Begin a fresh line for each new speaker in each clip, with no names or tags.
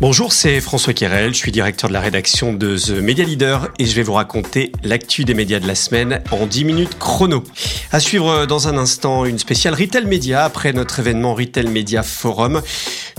Bonjour, c'est François Querel, je suis directeur de la rédaction de The Media Leader et je vais vous raconter l'actu des médias de la semaine en 10 minutes chrono. À suivre dans un instant une spéciale Retail Media après notre événement Retail Media Forum.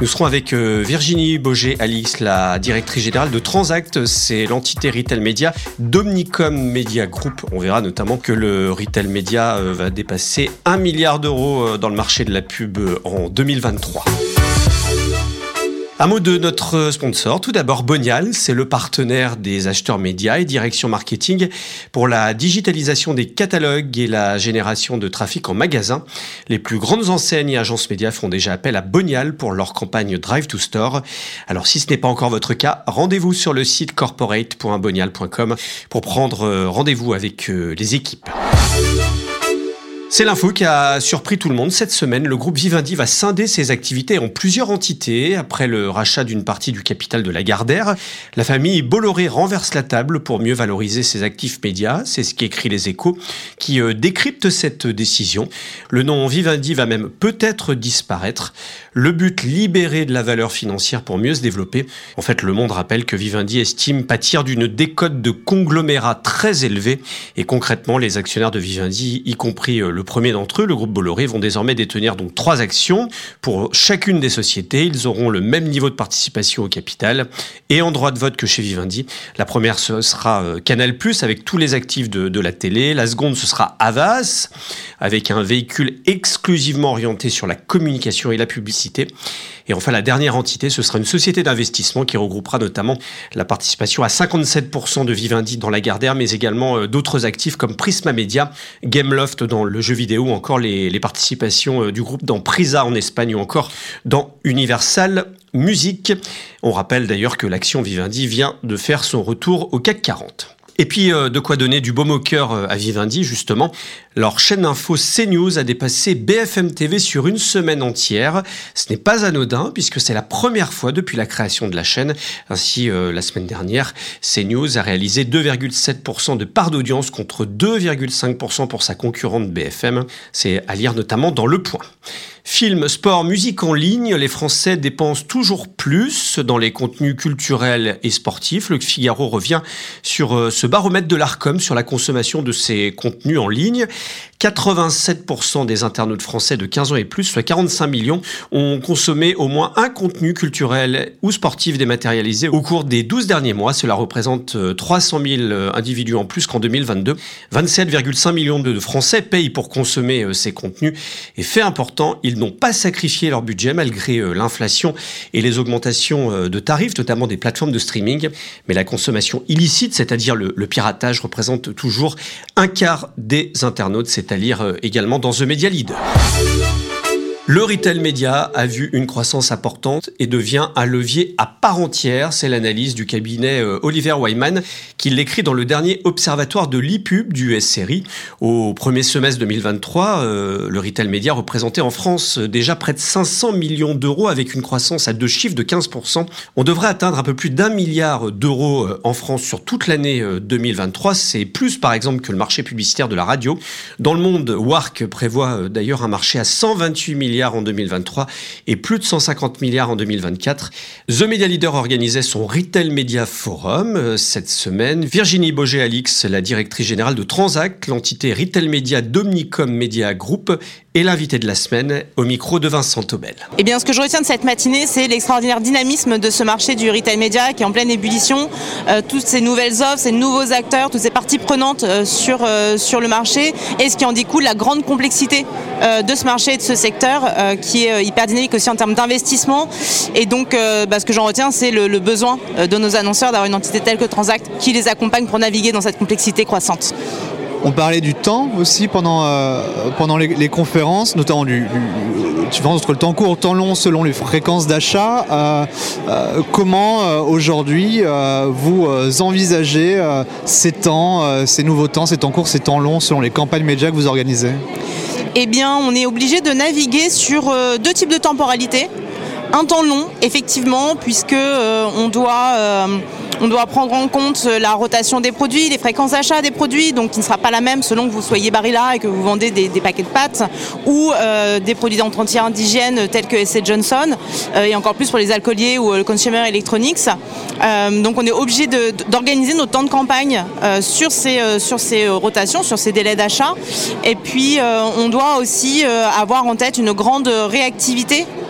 Nous serons avec euh, Virginie Boger-Alix, la directrice générale de Transact, c'est l'entité Retail Media d'Omnicom Media Group. On verra notamment que le Retail Media euh, va dépasser 1 milliard d'euros euh, dans le marché de la pub en 2023. Un mot de notre sponsor. Tout d'abord, Bonial, c'est le partenaire des acheteurs médias et direction marketing pour la digitalisation des catalogues et la génération de trafic en magasin. Les plus grandes enseignes et agences médias font déjà appel à Bonial pour leur campagne Drive to Store. Alors si ce n'est pas encore votre cas, rendez-vous sur le site corporate.bonial.com pour prendre rendez-vous avec euh, les équipes. C'est l'info qui a surpris tout le monde cette semaine. Le groupe Vivendi va scinder ses activités en plusieurs entités. Après le rachat d'une partie du capital de Lagardère, la famille Bolloré renverse la table pour mieux valoriser ses actifs médias. C'est ce qu'écrit Les Échos, qui euh, décrypte cette décision. Le nom Vivendi va même peut-être disparaître. Le but, libérer de la valeur financière pour mieux se développer. En fait, Le Monde rappelle que Vivendi estime pâtir d'une décote de conglomérat très élevée. Et concrètement, les actionnaires de Vivendi, y compris euh, le premier d'entre eux, le groupe Bolloré, vont désormais détenir donc trois actions pour chacune des sociétés. Ils auront le même niveau de participation au capital et en droit de vote que chez Vivendi. La première sera euh, Canal+ avec tous les actifs de, la télé. La seconde ce sera Avas avec un véhicule exclusivement orienté sur la communication et la publicité. Et enfin, la dernière entité, ce sera une société d'investissement qui regroupera notamment la participation à 57% de Vivendi dans la Gardère, mais également euh, d'autres actifs comme Prisma Media, Gameloft dans le jeux vidéo, ou encore les, participations euh, du groupe dans Prisa en Espagne ou encore dans Universal Music. On rappelle d'ailleurs que l'action Vivendi vient de faire son retour au CAC 40. Et puis, euh, de quoi donner du baume au cœur à Vivendi, justement. Leur chaîne info CNews a dépassé BFM TV sur une semaine entière. Ce n'est pas anodin, puisque c'est la première fois depuis la création de la chaîne. Ainsi, euh, la semaine dernière, CNews a réalisé 2,7% de part d'audience contre 2,5% pour sa concurrente BFM. C'est à lire notamment dans Le Point. Film, sport, musique en ligne, les Français dépensent toujours plus dans les contenus culturels et sportifs. Le Figaro revient sur euh, ce baromètre de l'ARCOM sur la consommation de ces contenus en ligne. 87% des internautes français de 15 ans et plus, soit 45 millions, ont consommé au moins un contenu culturel ou sportif dématérialisé au cours des 12 derniers mois. Cela représente 300 euh, 000 euh, individus en plus qu'en 2022. 27,5 millions de Français payent pour consommer ces contenus. Et fait important, ils n'ont pas sacrifié leur budget malgré euh, l'inflation et les augmentations euh, de tarifs, notamment des plateformes de streaming. Mais la consommation illicite, c'est-à-dire le, piratage, représente toujours un quart des internautes, c'est-à-dire euh, également dans The Media Leader. Le retail média a vu une croissance importante et devient un levier à part entière. C'est l'analyse du cabinet euh, Oliver Wyman qui l'écrit dans le dernier observatoire de l'IPUB du SRI. Au premier semestre 2023, euh, le retail média représentait en France euh, déjà près de 500 millions d'euros avec une croissance à deux chiffres de 15%. On devrait atteindre un peu plus d'un milliard d'euros en France sur toute l'année 2023. C'est plus par exemple que le marché publicitaire de la radio. Dans le monde, WARC prévoit d'ailleurs un marché à 128 milliards en 2023 et plus de 150 milliards en 2024. The Media Leader organisait son Retail Media Forum euh, cette semaine. Virginie Boger-Alix, la directrice générale de Transact, l'entité Retail Media d'Omnicom Media Group, et l'invité de la semaine au micro de Vincent Tobel.
Eh bien, ce que je retiens de cette matinée, c'est l'extraordinaire dynamisme de ce marché du retail média qui est en pleine ébullition. Euh, toutes ces nouvelles offres, ces nouveaux acteurs, toutes ces parties prenantes euh, sur, sur le marché et ce qui en découle la grande complexité de ce marché et de ce secteur euh, qui est euh, hyper dynamique aussi en termes d'investissement. Et donc, euh, bah, ce que j'en retiens, c'est le, besoin de nos annonceurs d'avoir une entité telle que Transact qui les accompagne pour naviguer dans cette complexité croissante.
On parlait du temps aussi pendant, pendant les, conférences, notamment du, entre le temps court le temps long selon les fréquences d'achat. comment aujourd'hui vous envisagez ces temps, ces nouveaux temps, ces temps courts, ces temps longs selon les campagnes médias que vous organisez?
Eh bien, on est obligé de naviguer sur euh, deux types de temporalité. Un temps long, effectivement, puisque on doit on doit prendre en compte la rotation des produits, les fréquences d'achat des produits, donc qui ne sera pas la même selon que vous soyez Barilla et que vous vendez des, paquets de pâtes ou euh, des produits d'entretien d'hygiène tels que SC Johnson euh, et encore plus pour les alcooliers ou le consumer electronics. Euh, donc on est obligé d'organiser nos temps de campagne sur ces, sur ces rotations, sur ces délais d'achat. Et puis on doit aussi avoir en tête une grande réactivité euh,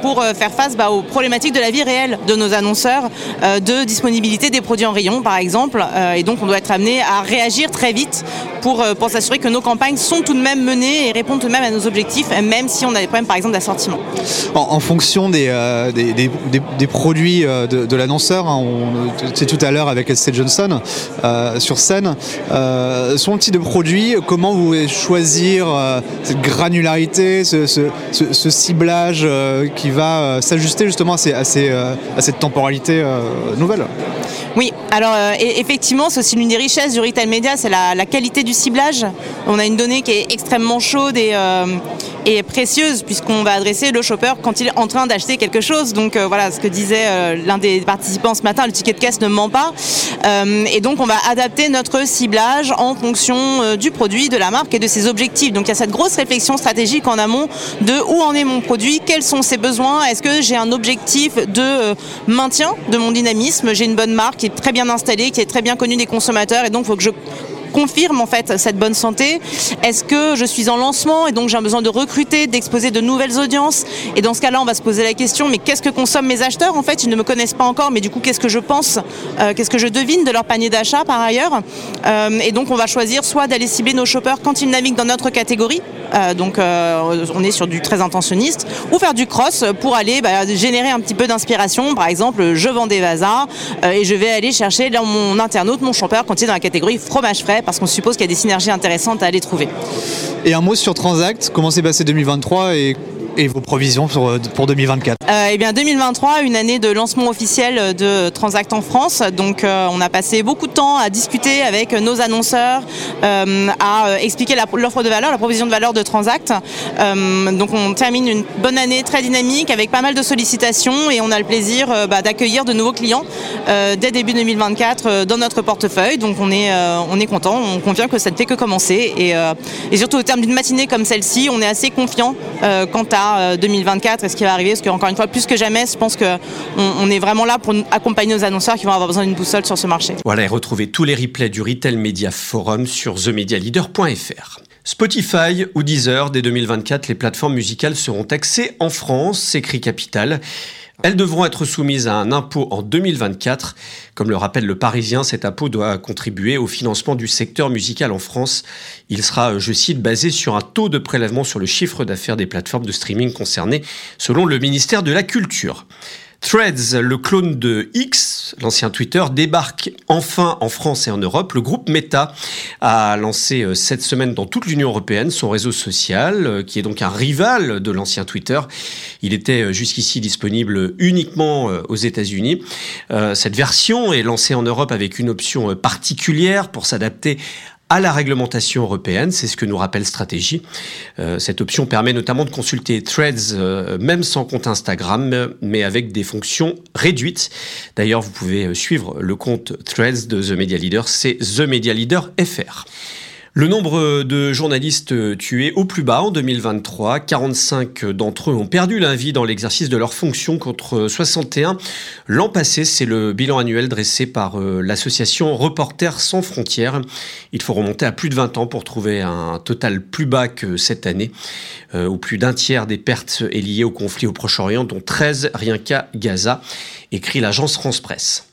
pour euh, faire face bah, aux problématiques de la vie réelle de nos annonceurs, euh, de disponibilité des produits en rayon par exemple. et donc on doit être amené à réagir très vite pour, pour s'assurer que nos campagnes sont tout de même menées et répondent tout de même à nos objectifs, même si on a des problèmes par exemple d'assortiment.
En, fonction des, des, des, produits de, l'annonceur, hein, c'est tout à l'heure avec SC Johnson sur scène, son type de produit, comment vous pouvez choisir cette granularité, ce, ciblage euh, qui va euh, s'ajuster justement euh, à, cette temporalité nouvelle?
Oui, alors effectivement, c'est aussi l'une des richesses du retail média, c'est la, qualité du ciblage. On a une donnée qui est extrêmement chaude et et précieuse puisqu'on va adresser le shopper quand il est en train d'acheter quelque chose. Donc euh, voilà ce que disait euh, l'un des participants ce matin, le ticket de caisse ne ment pas. Euh, et donc on va adapter notre ciblage en fonction du produit, de la marque et de ses objectifs. Donc il y a cette grosse réflexion stratégique en amont de où en est mon produit, quels sont ses besoins, est-ce que j'ai un objectif de maintien de mon dynamisme, j'ai une bonne marque qui est très bien installée, qui est très bien connue des consommateurs et donc faut que je confirme en fait cette bonne santé. Est-ce que je suis en lancement et donc j'ai besoin de recruter, d'exposer de nouvelles audiences? Et dans ce cas-là, on va se poser la question mais qu'est-ce que consomment mes acheteurs? En fait, ils ne me connaissent pas encore, mais du coup, qu'est-ce que je pense euh, Qu'est-ce que je devine de leur panier d'achat par ailleurs? Euh, Et donc, on va choisir soit d'aller cibler nos shoppers quand ils naviguent dans notre catégorie, euh, donc on est sur du très intentionniste, ou faire du cross pour aller bah, générer un petit peu d'inspiration. Par exemple, je vends des vasas et je vais aller chercher mon internaute, mon shopper quand il est dans la catégorie fromage frais parce qu'on suppose qu'il y a des synergies intéressantes à aller trouver.
Et un mot sur Transact, comment s'est passé 2023 et et vos provisions pour, euh, pour 2024
euh, Eh bien 2023, une année de lancement officiel de Transact en France. Donc euh, on a passé beaucoup de temps à discuter avec nos annonceurs, à expliquer l'offre de valeur, la provision de valeur de Transact. donc on termine une bonne année très dynamique avec pas mal de sollicitations et on a le plaisir bah, d'accueillir de nouveaux clients dès début 2024 dans notre portefeuille. Donc on est, on est content, on confirme que ça ne fait que commencer et, et surtout au terme d'une matinée comme celle-ci, on est assez confiant quant à 2024 euh, et ce qui va arriver? Parce qu'encore une fois, plus que jamais, je pense qu'on on est vraiment là pour accompagner nos annonceurs qui vont avoir besoin d'une boussole sur ce marché.
Voilà, et retrouvez tous les replays du Retail Media Forum sur themedialeader.fr. Spotify ou Deezer, dès 2024, les plateformes musicales seront taxées en France, s'écrit Capital. Elles devront être soumises à un impôt en 2024. Comme le rappelle le Parisien, cet impôt doit contribuer au financement du secteur musical en France. Il sera, je cite, basé sur un taux de prélèvement sur le chiffre d'affaires des plateformes de streaming concernées, selon le ministère de la Culture. Threads, le clone de X, l'ancien Twitter, débarque enfin en France et en Europe. Le groupe Meta a lancé euh, cette semaine dans toute l'Union européenne son réseau social, euh, qui est donc un rival de l'ancien Twitter. Il était euh, jusqu'ici disponible uniquement aux États-Unis. Cette version est lancée en Europe avec une option particulière pour s'adapter à la réglementation européenne. C'est ce que nous rappelle Stratégie. Euh, cette option permet notamment de consulter Threads, euh, même sans compte Instagram, mais avec des fonctions réduites. D'ailleurs, vous pouvez suivre le compte Threads de The Media Leader, c'est The Media Leader FR. Le nombre de journalistes tués au plus bas en 2023, 45 d'entre eux ont perdu la vie dans l'exercice de leurs fonctions contre 61 l'an passé. C'est le bilan annuel dressé par euh, l'association Reporters sans frontières. Il faut remonter à plus de 20 ans pour trouver un total plus bas que cette année, euh, où plus d'un tiers des pertes est lié au conflit au Proche-Orient, dont 13 rien qu'à Gaza, écrit l'agence France Presse.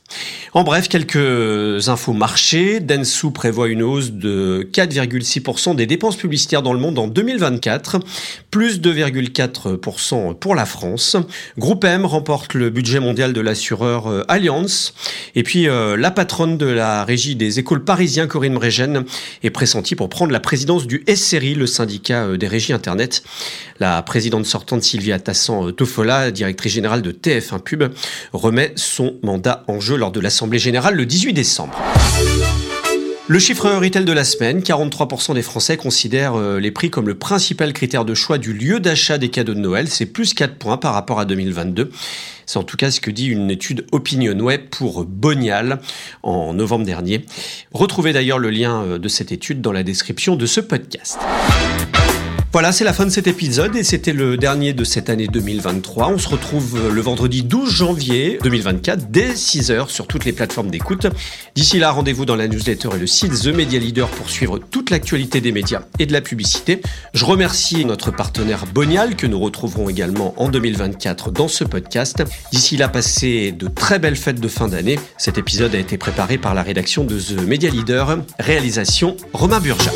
En bref, quelques infos marché. Densu prévoit une hausse de 4,6% des dépenses publicitaires dans le monde en 2024, plus 2,4% pour la France. Groupe M remporte le budget mondial de l'assureur euh, Allianz. Et puis, euh, la patronne de la régie des écoles parisiens, Corinne Brégène, est pressentie pour prendre la présidence du SRI, le syndicat euh, des régies Internet. La présidente sortante Sylvia Tassan-Tofola, directrice générale de TF1 Pub, remet son mandat en jeu lors de l'Assemblée générale le 18 décembre. Le chiffre retail de la semaine, 43% des Français considèrent euh, les prix comme le principal critère de choix du lieu d'achat des cadeaux de Noël. C'est plus 4 points par rapport à 2022. C'est en tout cas ce que dit une étude OpinionWay pour Bonial en novembre dernier. Retrouvez d'ailleurs le lien euh, de cette étude dans la description de ce podcast. Voilà, c'est la fin de cet épisode et c'était le dernier de cette année 2023. On se retrouve le vendredi 12 janvier 2024 dès 6h sur toutes les plateformes d'écoute. D'ici là, rendez-vous dans la newsletter et le site The Media Leader pour suivre toute l'actualité des médias et de la publicité. Je remercie notre partenaire Bonial que nous retrouverons également en 2024 dans ce podcast. D'ici là, passez de très belles fêtes de fin d'année. Cet épisode a été préparé par la rédaction de The Media Leader. Réalisation Romain Burja.